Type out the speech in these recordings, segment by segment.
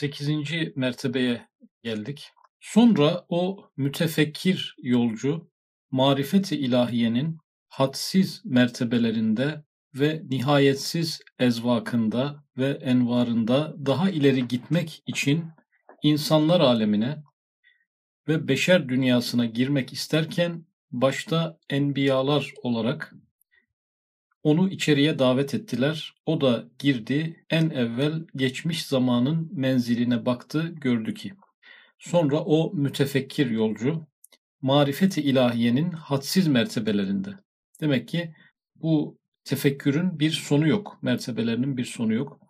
8. mertebeye geldik. Sonra o mütefekkir yolcu marifeti ilahiyenin hadsiz mertebelerinde ve nihayetsiz ezvakında ve envarında daha ileri gitmek için insanlar alemine ve beşer dünyasına girmek isterken başta enbiyalar olarak onu içeriye davet ettiler. O da girdi. En evvel geçmiş zamanın menziline baktı, gördü ki. Sonra o mütefekkir yolcu marifeti ilahiyenin hadsiz mertebelerinde. Demek ki bu tefekkürün bir sonu yok. Mertebelerinin bir sonu yok.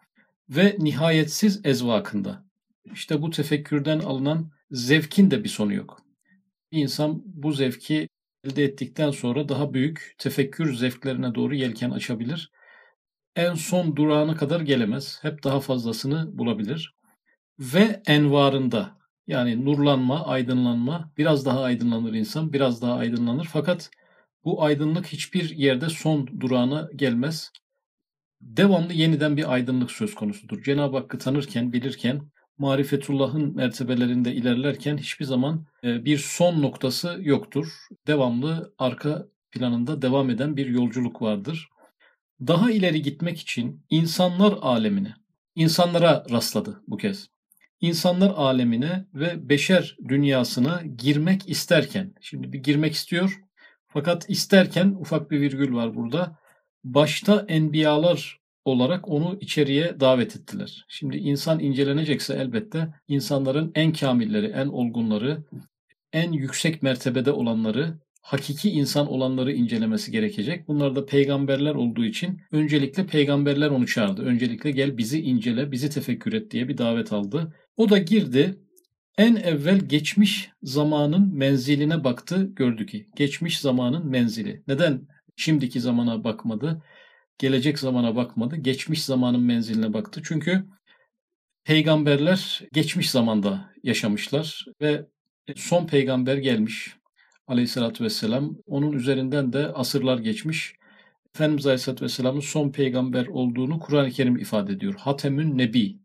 Ve nihayetsiz ezvakında. İşte bu tefekkürden alınan zevkin de bir sonu yok. Bir insan bu zevki elde ettikten sonra daha büyük tefekkür zevklerine doğru yelken açabilir. En son durağına kadar gelemez. Hep daha fazlasını bulabilir. Ve envarında yani nurlanma, aydınlanma, biraz daha aydınlanır insan, biraz daha aydınlanır. Fakat bu aydınlık hiçbir yerde son durağına gelmez. Devamlı yeniden bir aydınlık söz konusudur. Cenab-ı Hakk'ı tanırken, bilirken, marifetullah'ın mertebelerinde ilerlerken hiçbir zaman e, bir son noktası yoktur. Devamlı arka planında devam eden bir yolculuk vardır. Daha ileri gitmek için insanlar alemine, insanlara rastladı bu kez. İnsanlar alemine ve beşer dünyasına girmek isterken, şimdi bir girmek istiyor fakat isterken ufak bir virgül var burada. Başta enbiyalar olarak onu içeriye davet ettiler. Şimdi insan incelenecekse elbette insanların en kamilleri, en olgunları, en yüksek mertebede olanları, hakiki insan olanları incelemesi gerekecek. Bunlar da peygamberler olduğu için öncelikle peygamberler onu çağırdı. Öncelikle gel bizi incele, bizi tefekkür et diye bir davet aldı. O da girdi. En evvel geçmiş zamanın menziline baktı, gördü ki geçmiş zamanın menzili. Neden şimdiki zamana bakmadı? Gelecek zamana bakmadı. Geçmiş zamanın menziline baktı. Çünkü peygamberler geçmiş zamanda yaşamışlar ve son peygamber gelmiş aleyhissalatü vesselam. Onun üzerinden de asırlar geçmiş. Efendimiz Aleyhisselatü Vesselam'ın son peygamber olduğunu Kur'an-ı Kerim ifade ediyor. Hatemün Nebi.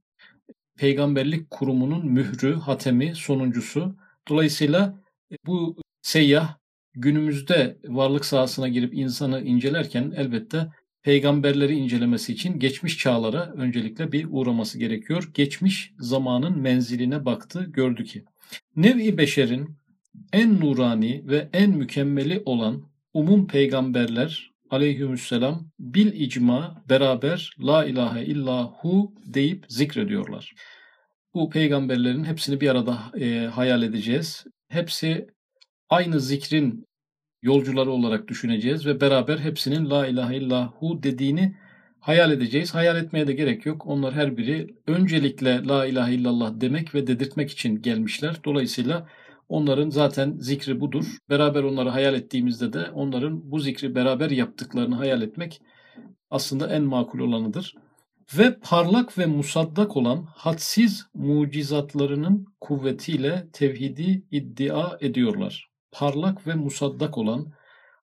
Peygamberlik kurumunun mührü, hatemi, sonuncusu. Dolayısıyla bu seyyah günümüzde varlık sahasına girip insanı incelerken elbette peygamberleri incelemesi için geçmiş çağlara öncelikle bir uğraması gerekiyor. Geçmiş zamanın menziline baktı, gördü ki nevi beşerin en nurani ve en mükemmeli olan umum peygamberler aleyhisselam bil icma beraber la ilahe illahu deyip zikrediyorlar. Bu peygamberlerin hepsini bir arada e, hayal edeceğiz. Hepsi aynı zikrin yolcuları olarak düşüneceğiz ve beraber hepsinin la ilahe illahu dediğini hayal edeceğiz. Hayal etmeye de gerek yok. Onlar her biri öncelikle la ilahe illallah demek ve dedirtmek için gelmişler. Dolayısıyla onların zaten zikri budur. Beraber onları hayal ettiğimizde de onların bu zikri beraber yaptıklarını hayal etmek aslında en makul olanıdır. Ve parlak ve musaddak olan hadsiz mucizatlarının kuvvetiyle tevhidi iddia ediyorlar parlak ve musaddak olan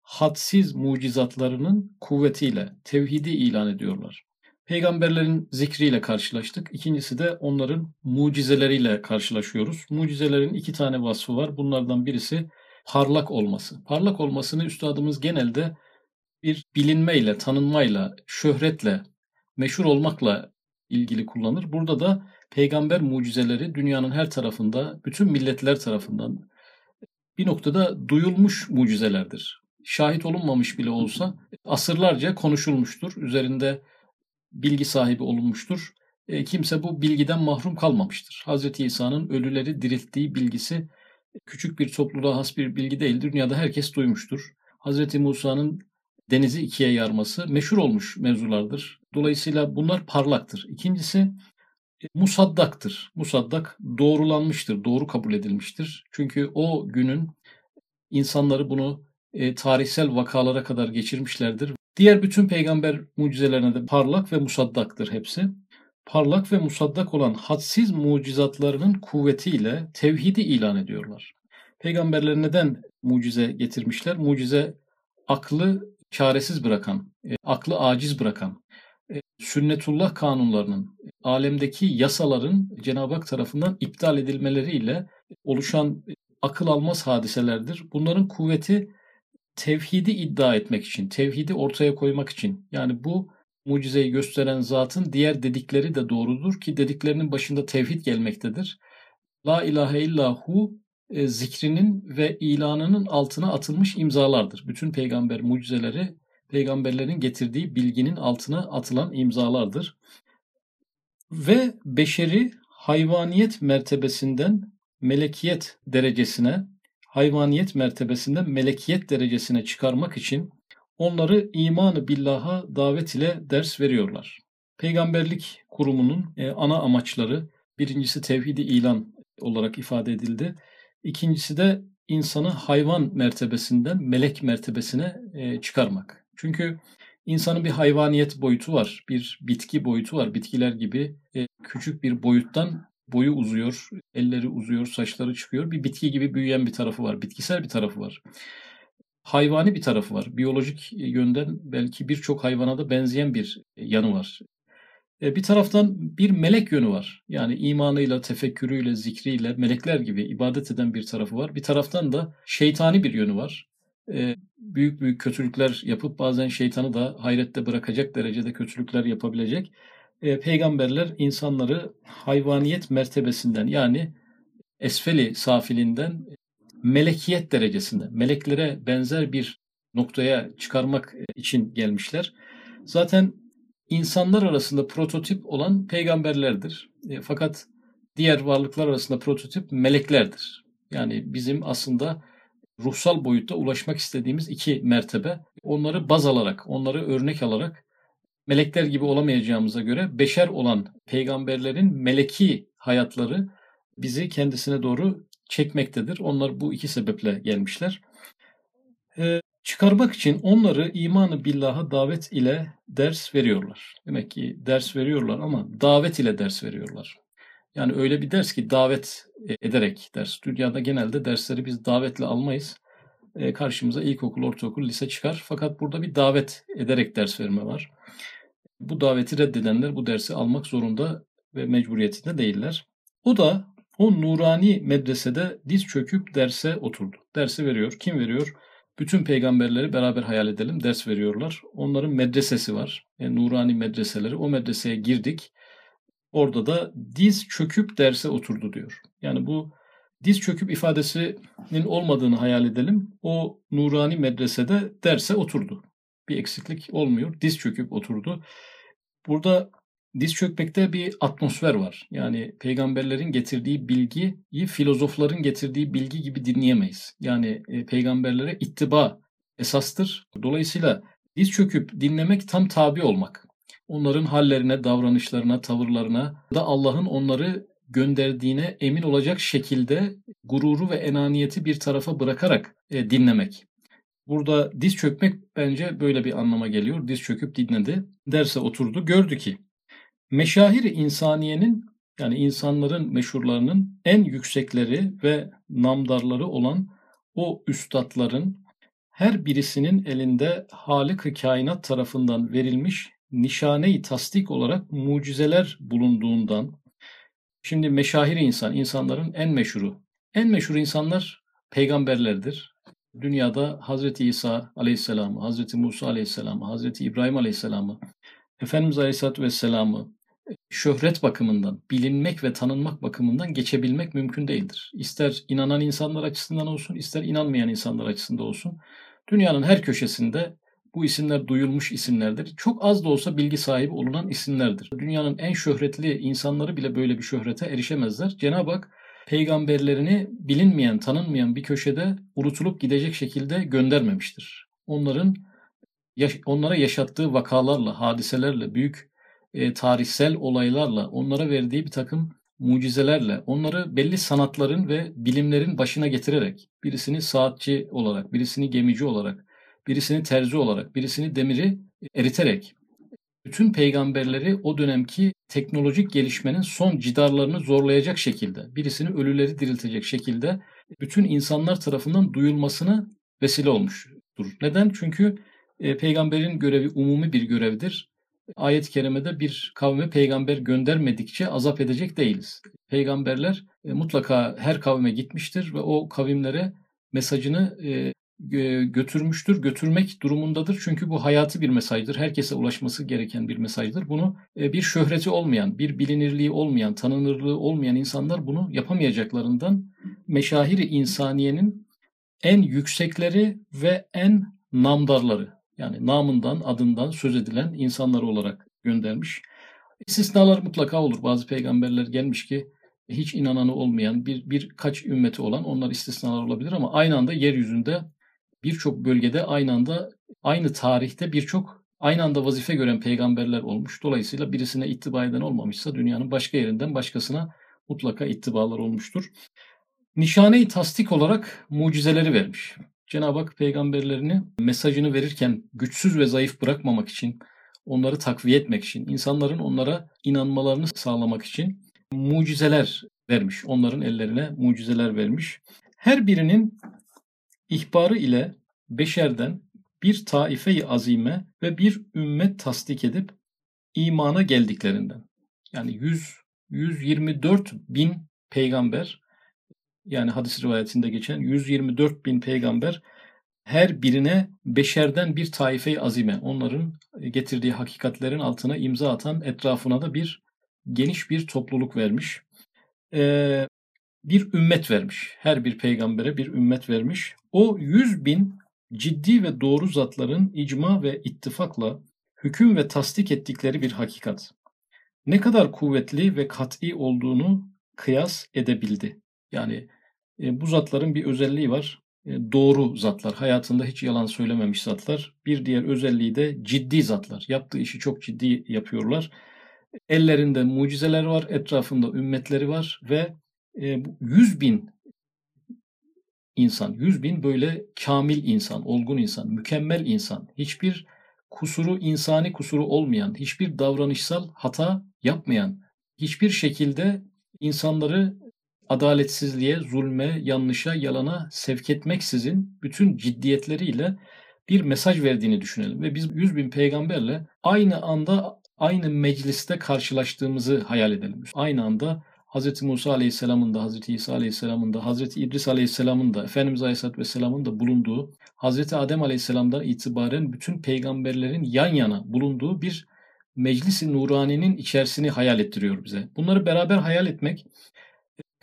hadsiz mucizatlarının kuvvetiyle tevhidi ilan ediyorlar. Peygamberlerin zikriyle karşılaştık. İkincisi de onların mucizeleriyle karşılaşıyoruz. Mucizelerin iki tane vasfı var. Bunlardan birisi parlak olması. Parlak olmasını üstadımız genelde bir bilinmeyle, tanınmayla, şöhretle, meşhur olmakla ilgili kullanır. Burada da peygamber mucizeleri dünyanın her tarafında, bütün milletler tarafından, bir noktada duyulmuş mucizelerdir. Şahit olunmamış bile olsa asırlarca konuşulmuştur. Üzerinde bilgi sahibi olunmuştur. E, kimse bu bilgiden mahrum kalmamıştır. Hz. İsa'nın ölüleri dirilttiği bilgisi küçük bir topluluğa has bir bilgi değildir. Dünyada herkes duymuştur. Hz. Musa'nın denizi ikiye yarması meşhur olmuş mevzulardır. Dolayısıyla bunlar parlaktır. İkincisi musaddaktır. Musaddak doğrulanmıştır, doğru kabul edilmiştir. Çünkü o günün insanları bunu e, tarihsel vakalara kadar geçirmişlerdir. Diğer bütün peygamber mucizelerine de parlak ve musaddaktır hepsi. Parlak ve musaddak olan hadsiz mucizatlarının kuvvetiyle tevhidi ilan ediyorlar. Peygamberler neden mucize getirmişler? Mucize aklı çaresiz bırakan, e, aklı aciz bırakan, sünnetullah kanunlarının, alemdeki yasaların Cenab-ı Hak tarafından iptal edilmeleriyle oluşan akıl almaz hadiselerdir. Bunların kuvveti tevhidi iddia etmek için, tevhidi ortaya koymak için. Yani bu mucizeyi gösteren zatın diğer dedikleri de doğrudur ki dediklerinin başında tevhid gelmektedir. La ilahe illahu e, zikrinin ve ilanının altına atılmış imzalardır. Bütün peygamber mucizeleri peygamberlerin getirdiği bilginin altına atılan imzalardır. Ve beşeri hayvaniyet mertebesinden melekiyet derecesine, hayvaniyet mertebesinden melekiyet derecesine çıkarmak için onları imanı billaha davet ile ders veriyorlar. Peygamberlik kurumunun e, ana amaçları birincisi tevhidi ilan olarak ifade edildi. İkincisi de insanı hayvan mertebesinden melek mertebesine e, çıkarmak. Çünkü insanın bir hayvaniyet boyutu var, bir bitki boyutu var. Bitkiler gibi e, küçük bir boyuttan boyu uzuyor, elleri uzuyor, saçları çıkıyor. Bir bitki gibi büyüyen bir tarafı var, bitkisel bir tarafı var. Hayvani bir tarafı var. Biyolojik yönden belki birçok hayvana da benzeyen bir yanı var. E, bir taraftan bir melek yönü var. Yani imanıyla, tefekkürüyle, zikriyle, melekler gibi ibadet eden bir tarafı var. Bir taraftan da şeytani bir yönü var. Büyük büyük kötülükler yapıp bazen şeytanı da hayrette bırakacak derecede kötülükler yapabilecek. Peygamberler insanları hayvaniyet mertebesinden yani esfeli safilinden melekiyet derecesinde, meleklere benzer bir noktaya çıkarmak için gelmişler. Zaten insanlar arasında prototip olan peygamberlerdir. Fakat diğer varlıklar arasında prototip meleklerdir. Yani bizim aslında ruhsal boyutta ulaşmak istediğimiz iki mertebe. Onları baz alarak, onları örnek alarak melekler gibi olamayacağımıza göre beşer olan peygamberlerin meleki hayatları bizi kendisine doğru çekmektedir. Onlar bu iki sebeple gelmişler. Ee, çıkarmak için onları imanı billaha davet ile ders veriyorlar. Demek ki ders veriyorlar ama davet ile ders veriyorlar. Yani öyle bir ders ki davet ederek ders. Dünyada genelde dersleri biz davetle almayız. E, karşımıza ilkokul, ortaokul, lise çıkar. Fakat burada bir davet ederek ders verme var. Bu daveti reddedenler bu dersi almak zorunda ve mecburiyetinde değiller. O da o nurani medresede diz çöküp derse oturdu. Dersi veriyor. Kim veriyor? Bütün peygamberleri beraber hayal edelim. Ders veriyorlar. Onların medresesi var. Yani nurani medreseleri. O medreseye girdik. Orada da diz çöküp derse oturdu diyor. Yani bu diz çöküp ifadesinin olmadığını hayal edelim. O nurani medresede derse oturdu. Bir eksiklik olmuyor. Diz çöküp oturdu. Burada diz çökmekte bir atmosfer var. Yani peygamberlerin getirdiği bilgiyi filozofların getirdiği bilgi gibi dinleyemeyiz. Yani e, peygamberlere ittiba esastır. Dolayısıyla diz çöküp dinlemek tam tabi olmak. Onların hallerine, davranışlarına, tavırlarına da Allah'ın onları gönderdiğine emin olacak şekilde gururu ve enaniyeti bir tarafa bırakarak e, dinlemek. Burada diz çökmek bence böyle bir anlama geliyor. Diz çöküp dinledi. Derse oturdu. Gördü ki meşahir insaniyenin yani insanların meşhurlarının en yüksekleri ve namdarları olan o üstadların her birisinin elinde Halık-ı Kainat tarafından verilmiş nişane-i tasdik olarak mucizeler bulunduğundan şimdi meşahir insan, insanların en meşhuru. En meşhur insanlar peygamberlerdir. Dünyada Hazreti İsa Aleyhisselam'ı, Hazreti Musa Aleyhisselam'ı, Hazreti İbrahim Aleyhisselam'ı, Efendimiz Aleyhisselatü Vesselam'ı şöhret bakımından, bilinmek ve tanınmak bakımından geçebilmek mümkün değildir. İster inanan insanlar açısından olsun, ister inanmayan insanlar açısından olsun. Dünyanın her köşesinde bu isimler duyulmuş isimlerdir. Çok az da olsa bilgi sahibi olunan isimlerdir. Dünyanın en şöhretli insanları bile böyle bir şöhrete erişemezler. Cenab-ı Hak peygamberlerini bilinmeyen, tanınmayan bir köşede unutulup gidecek şekilde göndermemiştir. Onların onlara yaşattığı vakalarla, hadiselerle, büyük e, tarihsel olaylarla, onlara verdiği bir takım mucizelerle, onları belli sanatların ve bilimlerin başına getirerek, birisini saatçi olarak, birisini gemici olarak, birisini terzi olarak, birisini demiri eriterek, bütün peygamberleri o dönemki teknolojik gelişmenin son cidarlarını zorlayacak şekilde, birisini ölüleri diriltecek şekilde bütün insanlar tarafından duyulmasına vesile olmuştur. Neden? Çünkü e, peygamberin görevi umumi bir görevdir ayet-i kerimede bir kavme peygamber göndermedikçe azap edecek değiliz. Peygamberler e, mutlaka her kavme gitmiştir ve o kavimlere mesajını e, götürmüştür, götürmek durumundadır. Çünkü bu hayatı bir mesajdır. Herkese ulaşması gereken bir mesajdır. Bunu e, bir şöhreti olmayan, bir bilinirliği olmayan, tanınırlığı olmayan insanlar bunu yapamayacaklarından meşahiri insaniyenin en yüksekleri ve en namdarları yani namından, adından söz edilen insanlar olarak göndermiş. İstisnalar mutlaka olur. Bazı peygamberler gelmiş ki hiç inananı olmayan bir birkaç ümmeti olan onlar istisnalar olabilir ama aynı anda yeryüzünde birçok bölgede aynı anda aynı tarihte birçok aynı anda vazife gören peygamberler olmuş. Dolayısıyla birisine ittiba eden olmamışsa dünyanın başka yerinden başkasına mutlaka ittibalar olmuştur. Nişane-i tasdik olarak mucizeleri vermiş. Cenab-ı Hak peygamberlerini mesajını verirken güçsüz ve zayıf bırakmamak için, onları takviye etmek için, insanların onlara inanmalarını sağlamak için mucizeler vermiş. Onların ellerine mucizeler vermiş. Her birinin ihbarı ile beşerden bir taife-i azime ve bir ümmet tasdik edip imana geldiklerinden. Yani 100 124 bin peygamber yani hadis rivayetinde geçen 124 bin peygamber her birine beşerden bir taife-i azime onların getirdiği hakikatlerin altına imza atan etrafına da bir geniş bir topluluk vermiş. Ee, bir ümmet vermiş. Her bir peygambere bir ümmet vermiş. O yüz bin ciddi ve doğru zatların icma ve ittifakla hüküm ve tasdik ettikleri bir hakikat. Ne kadar kuvvetli ve kat'i olduğunu kıyas edebildi. Yani e, bu zatların bir özelliği var. E, doğru zatlar, hayatında hiç yalan söylememiş zatlar. Bir diğer özelliği de ciddi zatlar. Yaptığı işi çok ciddi yapıyorlar. Ellerinde mucizeler var, etrafında ümmetleri var ve e, 100 bin insan, 100 bin böyle kamil insan, olgun insan, mükemmel insan, hiçbir kusuru, insani kusuru olmayan, hiçbir davranışsal hata yapmayan, hiçbir şekilde insanları adaletsizliğe, zulme, yanlışa, yalana sevk etmeksizin bütün ciddiyetleriyle bir mesaj verdiğini düşünelim. Ve biz 100 bin peygamberle aynı anda aynı mecliste karşılaştığımızı hayal edelim. Aynı anda Hz. Musa Aleyhisselam'ın da, Hz. İsa Aleyhisselam'ın da, Hz. İdris Aleyhisselam'ın da, Efendimiz Aleyhisselatü Vesselam'ın da bulunduğu, Hz. Adem Aleyhisselam'dan itibaren bütün peygamberlerin yan yana bulunduğu bir meclisi nuraninin içerisini hayal ettiriyor bize. Bunları beraber hayal etmek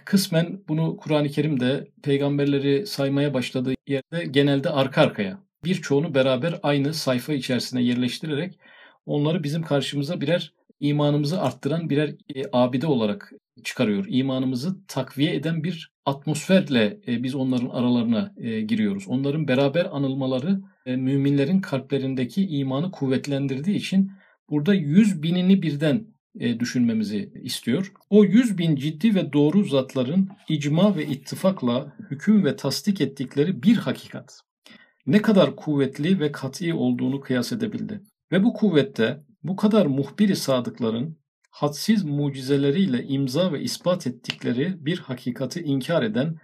Kısmen bunu Kur'an-ı Kerim'de peygamberleri saymaya başladığı yerde genelde arka arkaya birçoğunu beraber aynı sayfa içerisine yerleştirerek onları bizim karşımıza birer imanımızı arttıran birer e, abide olarak çıkarıyor. İmanımızı takviye eden bir atmosferle e, biz onların aralarına e, giriyoruz. Onların beraber anılmaları e, müminlerin kalplerindeki imanı kuvvetlendirdiği için burada yüz binini birden düşünmemizi istiyor. O yüz bin ciddi ve doğru zatların icma ve ittifakla hüküm ve tasdik ettikleri bir hakikat. Ne kadar kuvvetli ve kat'i olduğunu kıyas edebildi. Ve bu kuvvette bu kadar muhbiri sadıkların hadsiz mucizeleriyle imza ve ispat ettikleri bir hakikati inkar eden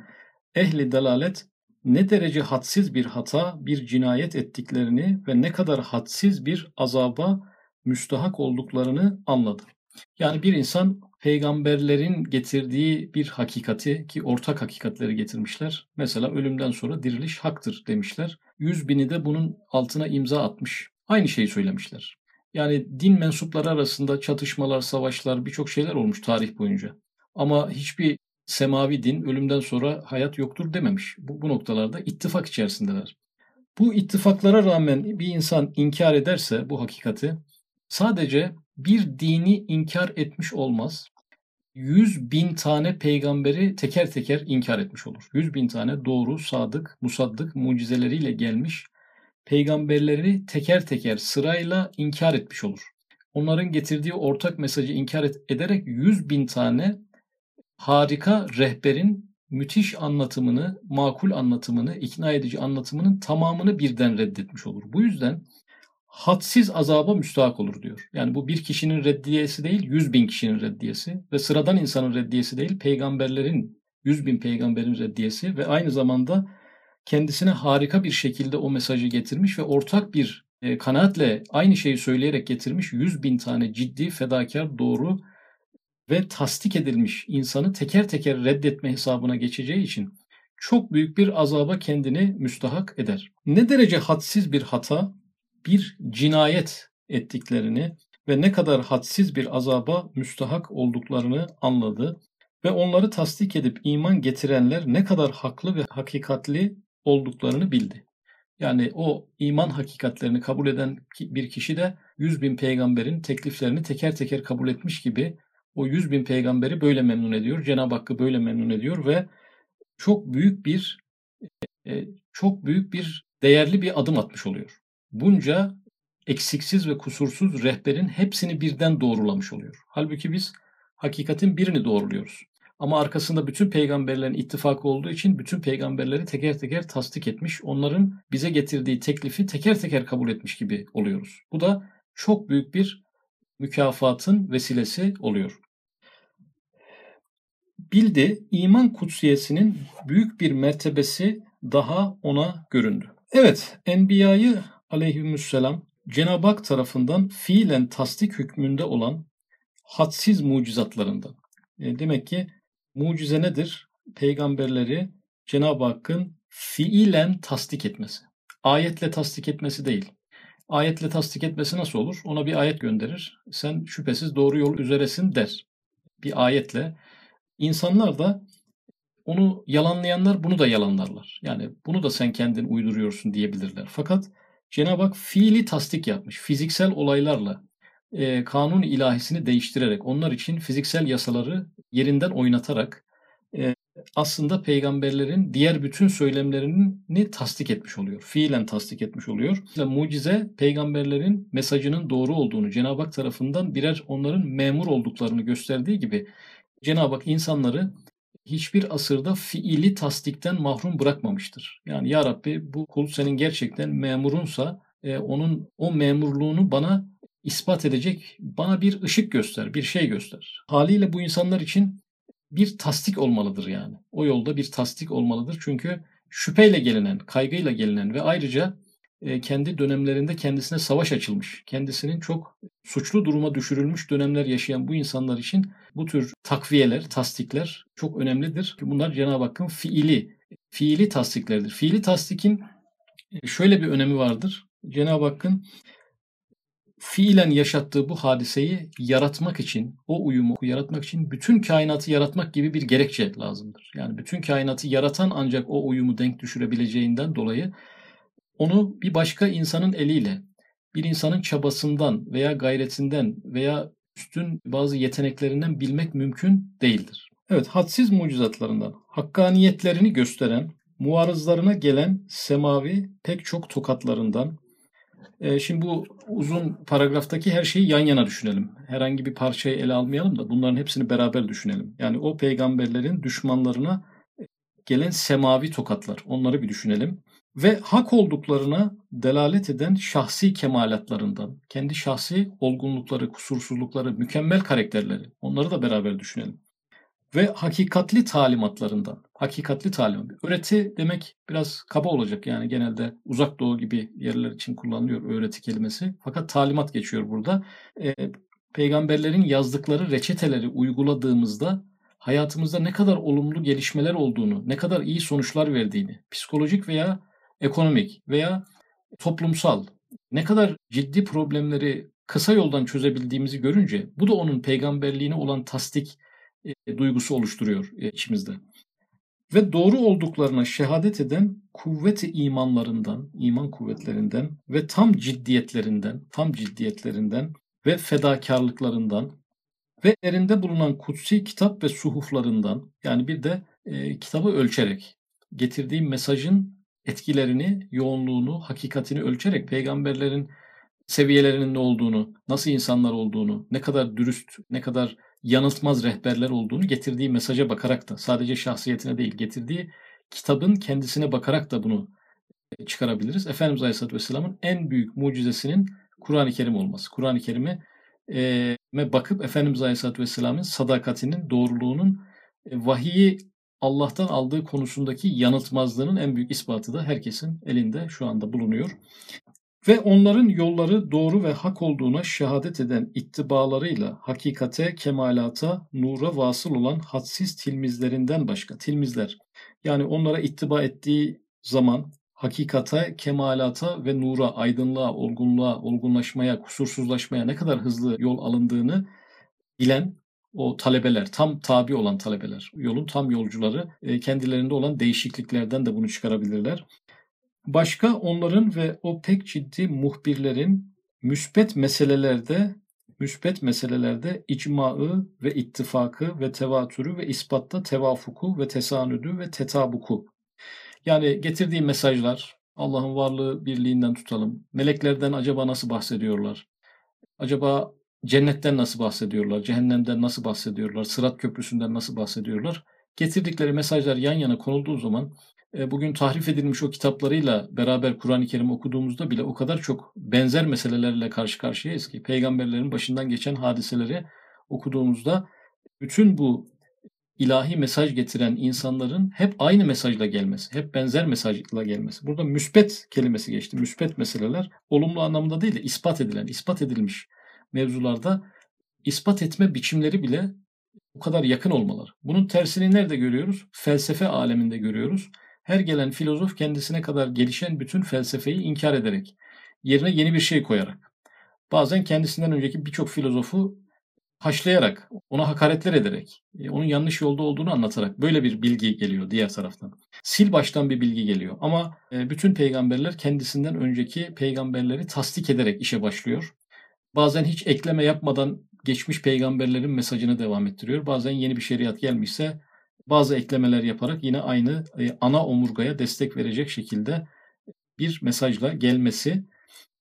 ehli dalalet ne derece hadsiz bir hata, bir cinayet ettiklerini ve ne kadar hadsiz bir azaba müstahak olduklarını anladı. Yani bir insan peygamberlerin getirdiği bir hakikati ki ortak hakikatleri getirmişler. Mesela ölümden sonra diriliş haktır demişler. Yüz bini de bunun altına imza atmış. Aynı şeyi söylemişler. Yani din mensupları arasında çatışmalar, savaşlar, birçok şeyler olmuş tarih boyunca. Ama hiçbir semavi din ölümden sonra hayat yoktur dememiş. Bu, bu noktalarda ittifak içerisindeler. Bu ittifaklara rağmen bir insan inkar ederse bu hakikati sadece bir dini inkar etmiş olmaz. Yüz bin tane peygamberi teker teker inkar etmiş olur. Yüz bin tane doğru, sadık, musaddık mucizeleriyle gelmiş peygamberleri teker teker sırayla inkar etmiş olur. Onların getirdiği ortak mesajı inkar ederek yüz bin tane harika rehberin müthiş anlatımını, makul anlatımını, ikna edici anlatımının tamamını birden reddetmiş olur. Bu yüzden hadsiz azaba müstahak olur diyor. Yani bu bir kişinin reddiyesi değil, yüz bin kişinin reddiyesi ve sıradan insanın reddiyesi değil, peygamberlerin, yüz bin peygamberin reddiyesi ve aynı zamanda kendisine harika bir şekilde o mesajı getirmiş ve ortak bir e, kanaatle aynı şeyi söyleyerek getirmiş 100 bin tane ciddi, fedakar, doğru ve tasdik edilmiş insanı teker teker reddetme hesabına geçeceği için çok büyük bir azaba kendini müstahak eder. Ne derece hadsiz bir hata, bir cinayet ettiklerini ve ne kadar hadsiz bir azaba müstahak olduklarını anladı ve onları tasdik edip iman getirenler ne kadar haklı ve hakikatli olduklarını bildi. Yani o iman hakikatlerini kabul eden bir kişi de 100 bin peygamberin tekliflerini teker teker kabul etmiş gibi o 100 bin peygamberi böyle memnun ediyor. Cenab-ı Hakk'ı böyle memnun ediyor ve çok büyük bir e, çok büyük bir değerli bir adım atmış oluyor. Bunca eksiksiz ve kusursuz rehberin hepsini birden doğrulamış oluyor. Halbuki biz hakikatin birini doğruluyoruz. Ama arkasında bütün peygamberlerin ittifakı olduğu için bütün peygamberleri teker teker tasdik etmiş, onların bize getirdiği teklifi teker teker kabul etmiş gibi oluyoruz. Bu da çok büyük bir mükafatın vesilesi oluyor. Bildi, iman kutsiyesinin büyük bir mertebesi daha ona göründü. Evet, Enbiya'yı aleyhisselam Cenab-ı Hak tarafından fiilen tasdik hükmünde olan hadsiz mucizatlarından. E, demek ki mucize nedir? Peygamberleri Cenab-ı Hakk'ın fiilen tasdik etmesi. Ayetle tasdik etmesi değil. Ayetle tasdik etmesi nasıl olur? Ona bir ayet gönderir. Sen şüphesiz doğru yol üzeresin der. Bir ayetle. İnsanlar da onu yalanlayanlar bunu da yalanlarlar. Yani bunu da sen kendin uyduruyorsun diyebilirler. Fakat Cenab-ı Hak fiili tasdik yapmış. Fiziksel olaylarla e, kanun ilahisini değiştirerek, onlar için fiziksel yasaları yerinden oynatarak e, aslında peygamberlerin diğer bütün söylemlerini tasdik etmiş oluyor. Fiilen tasdik etmiş oluyor. İşte mucize peygamberlerin mesajının doğru olduğunu, Cenab-ı Hak tarafından birer onların memur olduklarını gösterdiği gibi Cenab-ı Hak insanları hiçbir asırda fiili tasdikten mahrum bırakmamıştır. Yani ya Rabbi bu kul senin gerçekten memurunsa e, onun o memurluğunu bana ispat edecek bana bir ışık göster, bir şey göster. Haliyle bu insanlar için bir tasdik olmalıdır yani. O yolda bir tasdik olmalıdır. Çünkü şüpheyle gelinen, kaygıyla gelinen ve ayrıca e, kendi dönemlerinde kendisine savaş açılmış, kendisinin çok suçlu duruma düşürülmüş dönemler yaşayan bu insanlar için bu tür takviyeler, tasdikler çok önemlidir. Bunlar Cenab-ı Hakk'ın fiili, fiili tasdiklerdir. Fiili tasdikin e, şöyle bir önemi vardır. Cenab-ı Hakk'ın fiilen yaşattığı bu hadiseyi yaratmak için, o uyumu yaratmak için bütün kainatı yaratmak gibi bir gerekçe lazımdır. Yani bütün kainatı yaratan ancak o uyumu denk düşürebileceğinden dolayı onu bir başka insanın eliyle, bir insanın çabasından veya gayretinden veya üstün bazı yeteneklerinden bilmek mümkün değildir. Evet, hadsiz mucizatlarından, hakkaniyetlerini gösteren, muarızlarına gelen semavi pek çok tokatlarından, e, şimdi bu uzun paragraftaki her şeyi yan yana düşünelim. Herhangi bir parçayı ele almayalım da bunların hepsini beraber düşünelim. Yani o peygamberlerin düşmanlarına gelen semavi tokatlar. Onları bir düşünelim. Ve hak olduklarına delalet eden şahsi kemalatlarından, kendi şahsi olgunlukları, kusursuzlukları, mükemmel karakterleri. Onları da beraber düşünelim ve hakikatli talimatlarından. Hakikatli talimat. Öğreti demek biraz kaba olacak yani genelde uzak doğu gibi yerler için kullanılıyor öğreti kelimesi. Fakat talimat geçiyor burada. E, peygamberlerin yazdıkları reçeteleri uyguladığımızda hayatımızda ne kadar olumlu gelişmeler olduğunu, ne kadar iyi sonuçlar verdiğini, psikolojik veya ekonomik veya toplumsal ne kadar ciddi problemleri kısa yoldan çözebildiğimizi görünce bu da onun peygamberliğine olan tasdik e, duygusu oluşturuyor e, içimizde. Ve doğru olduklarına şehadet eden kuvveti imanlarından, iman kuvvetlerinden ve tam ciddiyetlerinden, tam ciddiyetlerinden ve fedakarlıklarından ve ellerinde bulunan kutsi kitap ve suhuflarından yani bir de e, kitabı ölçerek getirdiği mesajın etkilerini, yoğunluğunu, hakikatini ölçerek peygamberlerin seviyelerinin ne olduğunu, nasıl insanlar olduğunu, ne kadar dürüst, ne kadar yanıltmaz rehberler olduğunu getirdiği mesaja bakarak da sadece şahsiyetine değil getirdiği kitabın kendisine bakarak da bunu e, çıkarabiliriz. Efendimiz Aleyhisselatü Vesselam'ın en büyük mucizesinin Kur'an-ı Kerim olması. Kur'an-ı Kerim'e e, bakıp Efendimiz Aleyhisselatü Vesselam'ın sadakatinin, doğruluğunun, e, vahiyi Allah'tan aldığı konusundaki yanıltmazlığının en büyük ispatı da herkesin elinde şu anda bulunuyor. Ve onların yolları doğru ve hak olduğuna şehadet eden ittibalarıyla hakikate, kemalata, nura vasıl olan hadsiz tilmizlerinden başka tilmizler. Yani onlara ittiba ettiği zaman hakikate, kemalata ve nura, aydınlığa, olgunluğa, olgunlaşmaya, kusursuzlaşmaya ne kadar hızlı yol alındığını bilen o talebeler, tam tabi olan talebeler, yolun tam yolcuları e, kendilerinde olan değişikliklerden de bunu çıkarabilirler. Başka onların ve o pek ciddi muhbirlerin müspet meselelerde müspet meselelerde icmaı ve ittifakı ve tevatürü ve ispatta tevafuku ve tesanüdü ve tetabuku. Yani getirdiği mesajlar Allah'ın varlığı birliğinden tutalım. Meleklerden acaba nasıl bahsediyorlar? Acaba cennetten nasıl bahsediyorlar? Cehennemden nasıl bahsediyorlar? Sırat köprüsünden nasıl bahsediyorlar? Getirdikleri mesajlar yan yana konulduğu zaman bugün tahrif edilmiş o kitaplarıyla beraber Kur'an-ı Kerim okuduğumuzda bile o kadar çok benzer meselelerle karşı karşıyayız ki peygamberlerin başından geçen hadiseleri okuduğumuzda bütün bu ilahi mesaj getiren insanların hep aynı mesajla gelmesi, hep benzer mesajla gelmesi. Burada müspet kelimesi geçti. Müspet meseleler olumlu anlamda değil de ispat edilen, ispat edilmiş mevzularda ispat etme biçimleri bile o kadar yakın olmaları. Bunun tersini nerede görüyoruz? Felsefe aleminde görüyoruz. Her gelen filozof kendisine kadar gelişen bütün felsefeyi inkar ederek, yerine yeni bir şey koyarak, bazen kendisinden önceki birçok filozofu haşlayarak, ona hakaretler ederek, e, onun yanlış yolda olduğunu anlatarak böyle bir bilgi geliyor diğer taraftan. Sil baştan bir bilgi geliyor ama e, bütün peygamberler kendisinden önceki peygamberleri tasdik ederek işe başlıyor. Bazen hiç ekleme yapmadan geçmiş peygamberlerin mesajını devam ettiriyor. Bazen yeni bir şeriat gelmişse bazı eklemeler yaparak yine aynı e, ana omurgaya destek verecek şekilde bir mesajla gelmesi.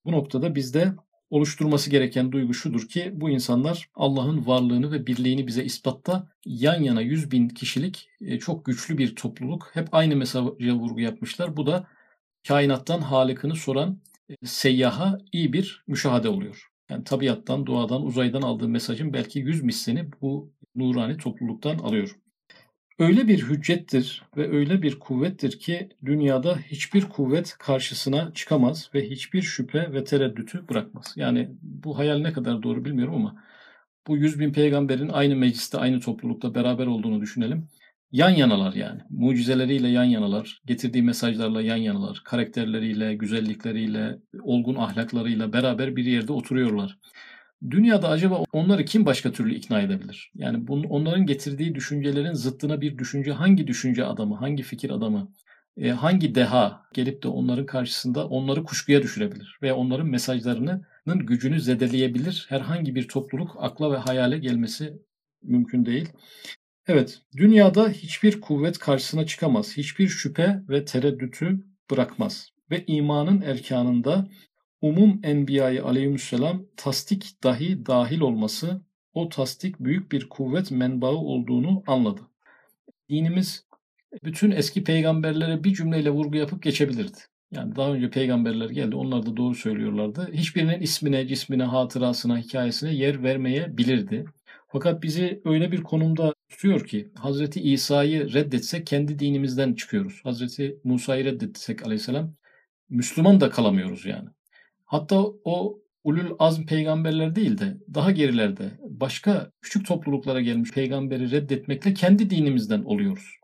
Bu noktada bizde oluşturması gereken duygu şudur ki bu insanlar Allah'ın varlığını ve birliğini bize ispatta yan yana 100 bin kişilik e, çok güçlü bir topluluk. Hep aynı mesaja vurgu yapmışlar. Bu da kainattan halikini soran e, seyyaha iyi bir müşahede oluyor. Yani tabiattan, doğadan, uzaydan aldığı mesajın belki yüz mislini bu nurani topluluktan alıyor. Öyle bir hüccettir ve öyle bir kuvvettir ki dünyada hiçbir kuvvet karşısına çıkamaz ve hiçbir şüphe ve tereddütü bırakmaz. Yani bu hayal ne kadar doğru bilmiyorum ama bu yüz bin peygamberin aynı mecliste, aynı toplulukta beraber olduğunu düşünelim. Yan yanalar yani. Mucizeleriyle yan yanalar, getirdiği mesajlarla yan yanalar, karakterleriyle, güzellikleriyle, olgun ahlaklarıyla beraber bir yerde oturuyorlar. Dünyada acaba onları kim başka türlü ikna edebilir? Yani bunun, onların getirdiği düşüncelerin zıttına bir düşünce hangi düşünce adamı, hangi fikir adamı, e, hangi deha gelip de onların karşısında onları kuşkuya düşürebilir veya onların mesajlarının gücünü zedeleyebilir. Herhangi bir topluluk akla ve hayale gelmesi mümkün değil. Evet, dünyada hiçbir kuvvet karşısına çıkamaz, hiçbir şüphe ve tereddütü bırakmaz ve imanın erkanında umum enbiyayı aleyhisselam tasdik dahi dahil olması o tasdik büyük bir kuvvet menbaı olduğunu anladı. Dinimiz bütün eski peygamberlere bir cümleyle vurgu yapıp geçebilirdi. Yani daha önce peygamberler geldi, onlar da doğru söylüyorlardı. Hiçbirinin ismine, cismine, hatırasına, hikayesine yer vermeyebilirdi. Fakat bizi öyle bir konumda tutuyor ki Hazreti İsa'yı reddetsek kendi dinimizden çıkıyoruz. Hazreti Musa'yı reddetsek aleyhisselam Müslüman da kalamıyoruz yani. Hatta o ulul azm peygamberler değil de daha gerilerde başka küçük topluluklara gelmiş peygamberi reddetmekle kendi dinimizden oluyoruz.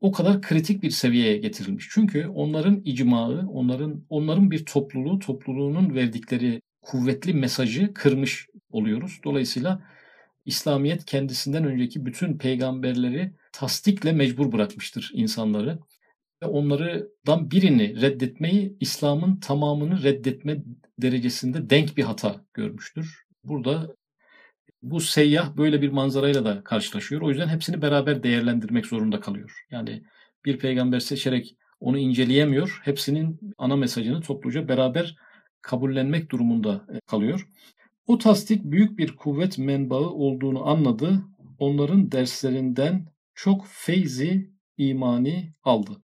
O kadar kritik bir seviyeye getirilmiş. Çünkü onların icmağı, onların onların bir topluluğu, topluluğunun verdikleri kuvvetli mesajı kırmış oluyoruz. Dolayısıyla İslamiyet kendisinden önceki bütün peygamberleri tasdikle mecbur bırakmıştır insanları ve onlardan birini reddetmeyi İslam'ın tamamını reddetme derecesinde denk bir hata görmüştür. Burada bu seyyah böyle bir manzarayla da karşılaşıyor. O yüzden hepsini beraber değerlendirmek zorunda kalıyor. Yani bir peygamber seçerek onu inceleyemiyor. Hepsinin ana mesajını topluca beraber kabullenmek durumunda kalıyor. O tasdik büyük bir kuvvet menbaı olduğunu anladı. Onların derslerinden çok feyzi imani aldı.